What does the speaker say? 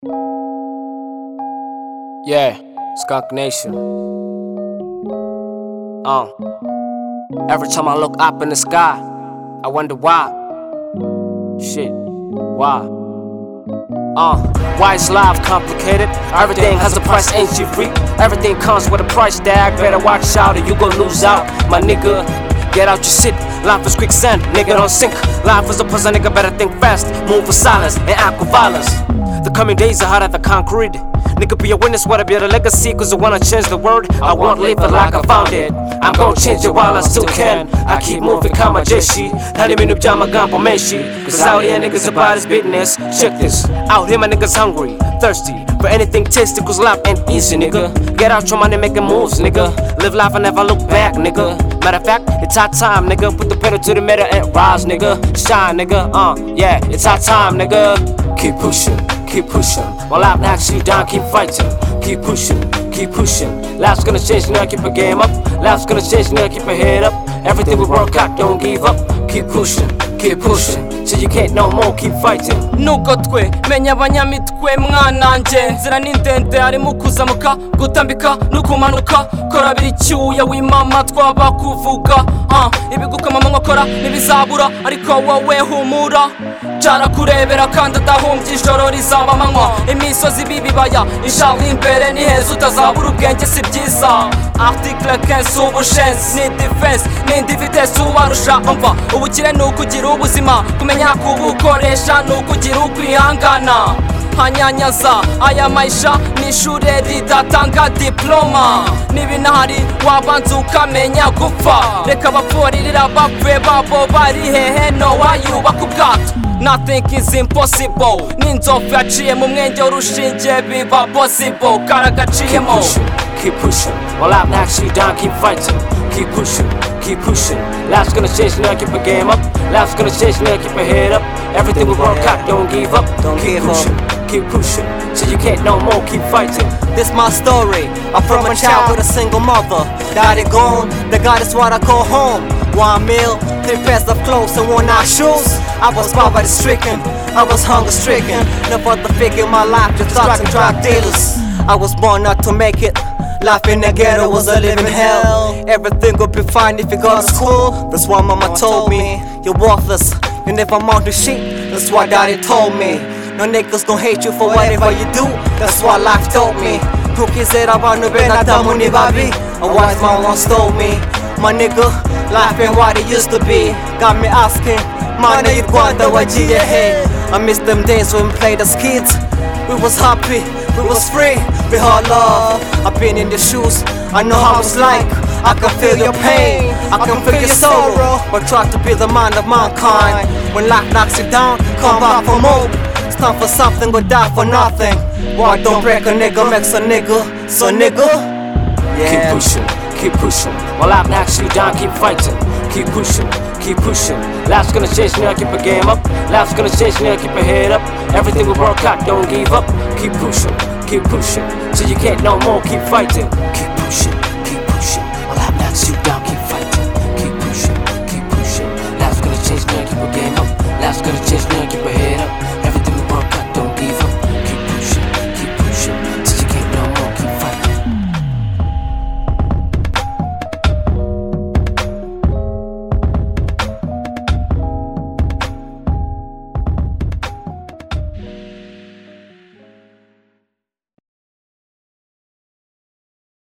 Yeah, S.K.A.N.K. Nation. Uh, every time I look up in the sky, I wonder why. Shit, why? Uh, why is life complicated? Everything has a price, ain't you free? Everything comes with a price tag. Better watch out or you gon' lose out, my nigga. Get out your shit. Life is quicksand, nigga don't sink. Life is a puzzle, nigga better think fast. Move for silence and act with violence. The coming days are harder than concrete. Nigga be a witness, I build a legacy, cause I wanna change the world. I won't leave it like I found it. I'm gonna change it while I still can. I keep moving kama jeshi. Jama gampo meshi. Cause out here niggas about his business. Check this. Out here my niggas hungry, thirsty. For anything tasty, cause life ain't easy, nigga. Get out your money making moves, nigga. Live life and never look back, nigga. Matter of fact, it's our time, nigga. Put the pedal to the metal and rise, nigga. Shine, nigga. Uh, yeah, it's our time, nigga. Keep pushing, keep pushing. While knocks you down, keep fighting. Keep pushing, keep pushing. Life's gonna change, now keep a game up. Life's gonna change, now keep a head up. Everything will work out, don't give up. Keep pushing, keep pushing. Till you can't no more, keep fighting. nuko twe menya abanyamitwe mwananjye nzira ni ndende harimo kuzamuka gutambika no kumanuka kora biri cyuya wimama twaba kuvuga ah, ibigukama mu nkokora ntibizabura ariko wowe humura cara kurebera kandi adahumbye ijoro rizaba amanywa imisozi bibibaya ijabo imbere ni heza utazabura ubwenge si byiza article 15 ubushenzi ni defense n'indi vitesse ubarusha umva ubukire ni ukugira ubuzima kumenya kubukoresha ni ukugira ukwihangana hanyanyaza aya maisha ni ishure ridatanga diploma n'ibinahari wabanza ukamenya gupfa reka abapfuririra bapfe babo bari hehe nowayubaka ubwato Nothing is impossible n'inzovu yaciye mu mwenge w'urushinge biba possible Keep karagaciyemo pushing, keep pushing. While I'm actually down, keep fighting. Keep pushing, keep pushing. Life's gonna change now, keep a game up. Life's gonna change now, keep a head up. Everything we work out, don't give up. Don't keep give up. pushing, keep pushing. Till you can't no more, keep fighting. This my story. I'm from a child with a single mother. Daddy gone, the God is what I call home. One meal, three pairs of clothes and worn out shoes. I was poverty stricken, I was hunger stricken. Never to figure in my life to thugs and drug dealers. I was born not to make it. Life in the ghetto was a living hell. Everything would be fine if you go to school. That's what mama told me. You're worthless, you never amount to shit. That's what daddy told me. No niggas gon' hate you for whatever you do. That's what life told me. Tukizera abantu benadamu ni babi. A wise man once told me. My nigga, life ain't what it used to be. Got me asking, mana y'u Rwanda wagiye he? I miss them days when we played as kids. We was happy, we was free, we had love. I've been in the shoes, I know how it's like. I can feel your pain, I can feel your sorrow. But try to be the man of mankind. When life knocks you down, come back for more. time for something, but die for nothing. Why don't break a nigga, makes a nigga, so nigga. yeah. Keep pushing, keep pushing. While life knocks you down, keep fighting. Keep pushing, keep pushing. Life's gonna change now, keep a game up. Life's gonna change now, keep a head up. Everything we work out, don't give up. Keep pushing, keep pushing. Till you can't no more, keep fighting. Keep pushing.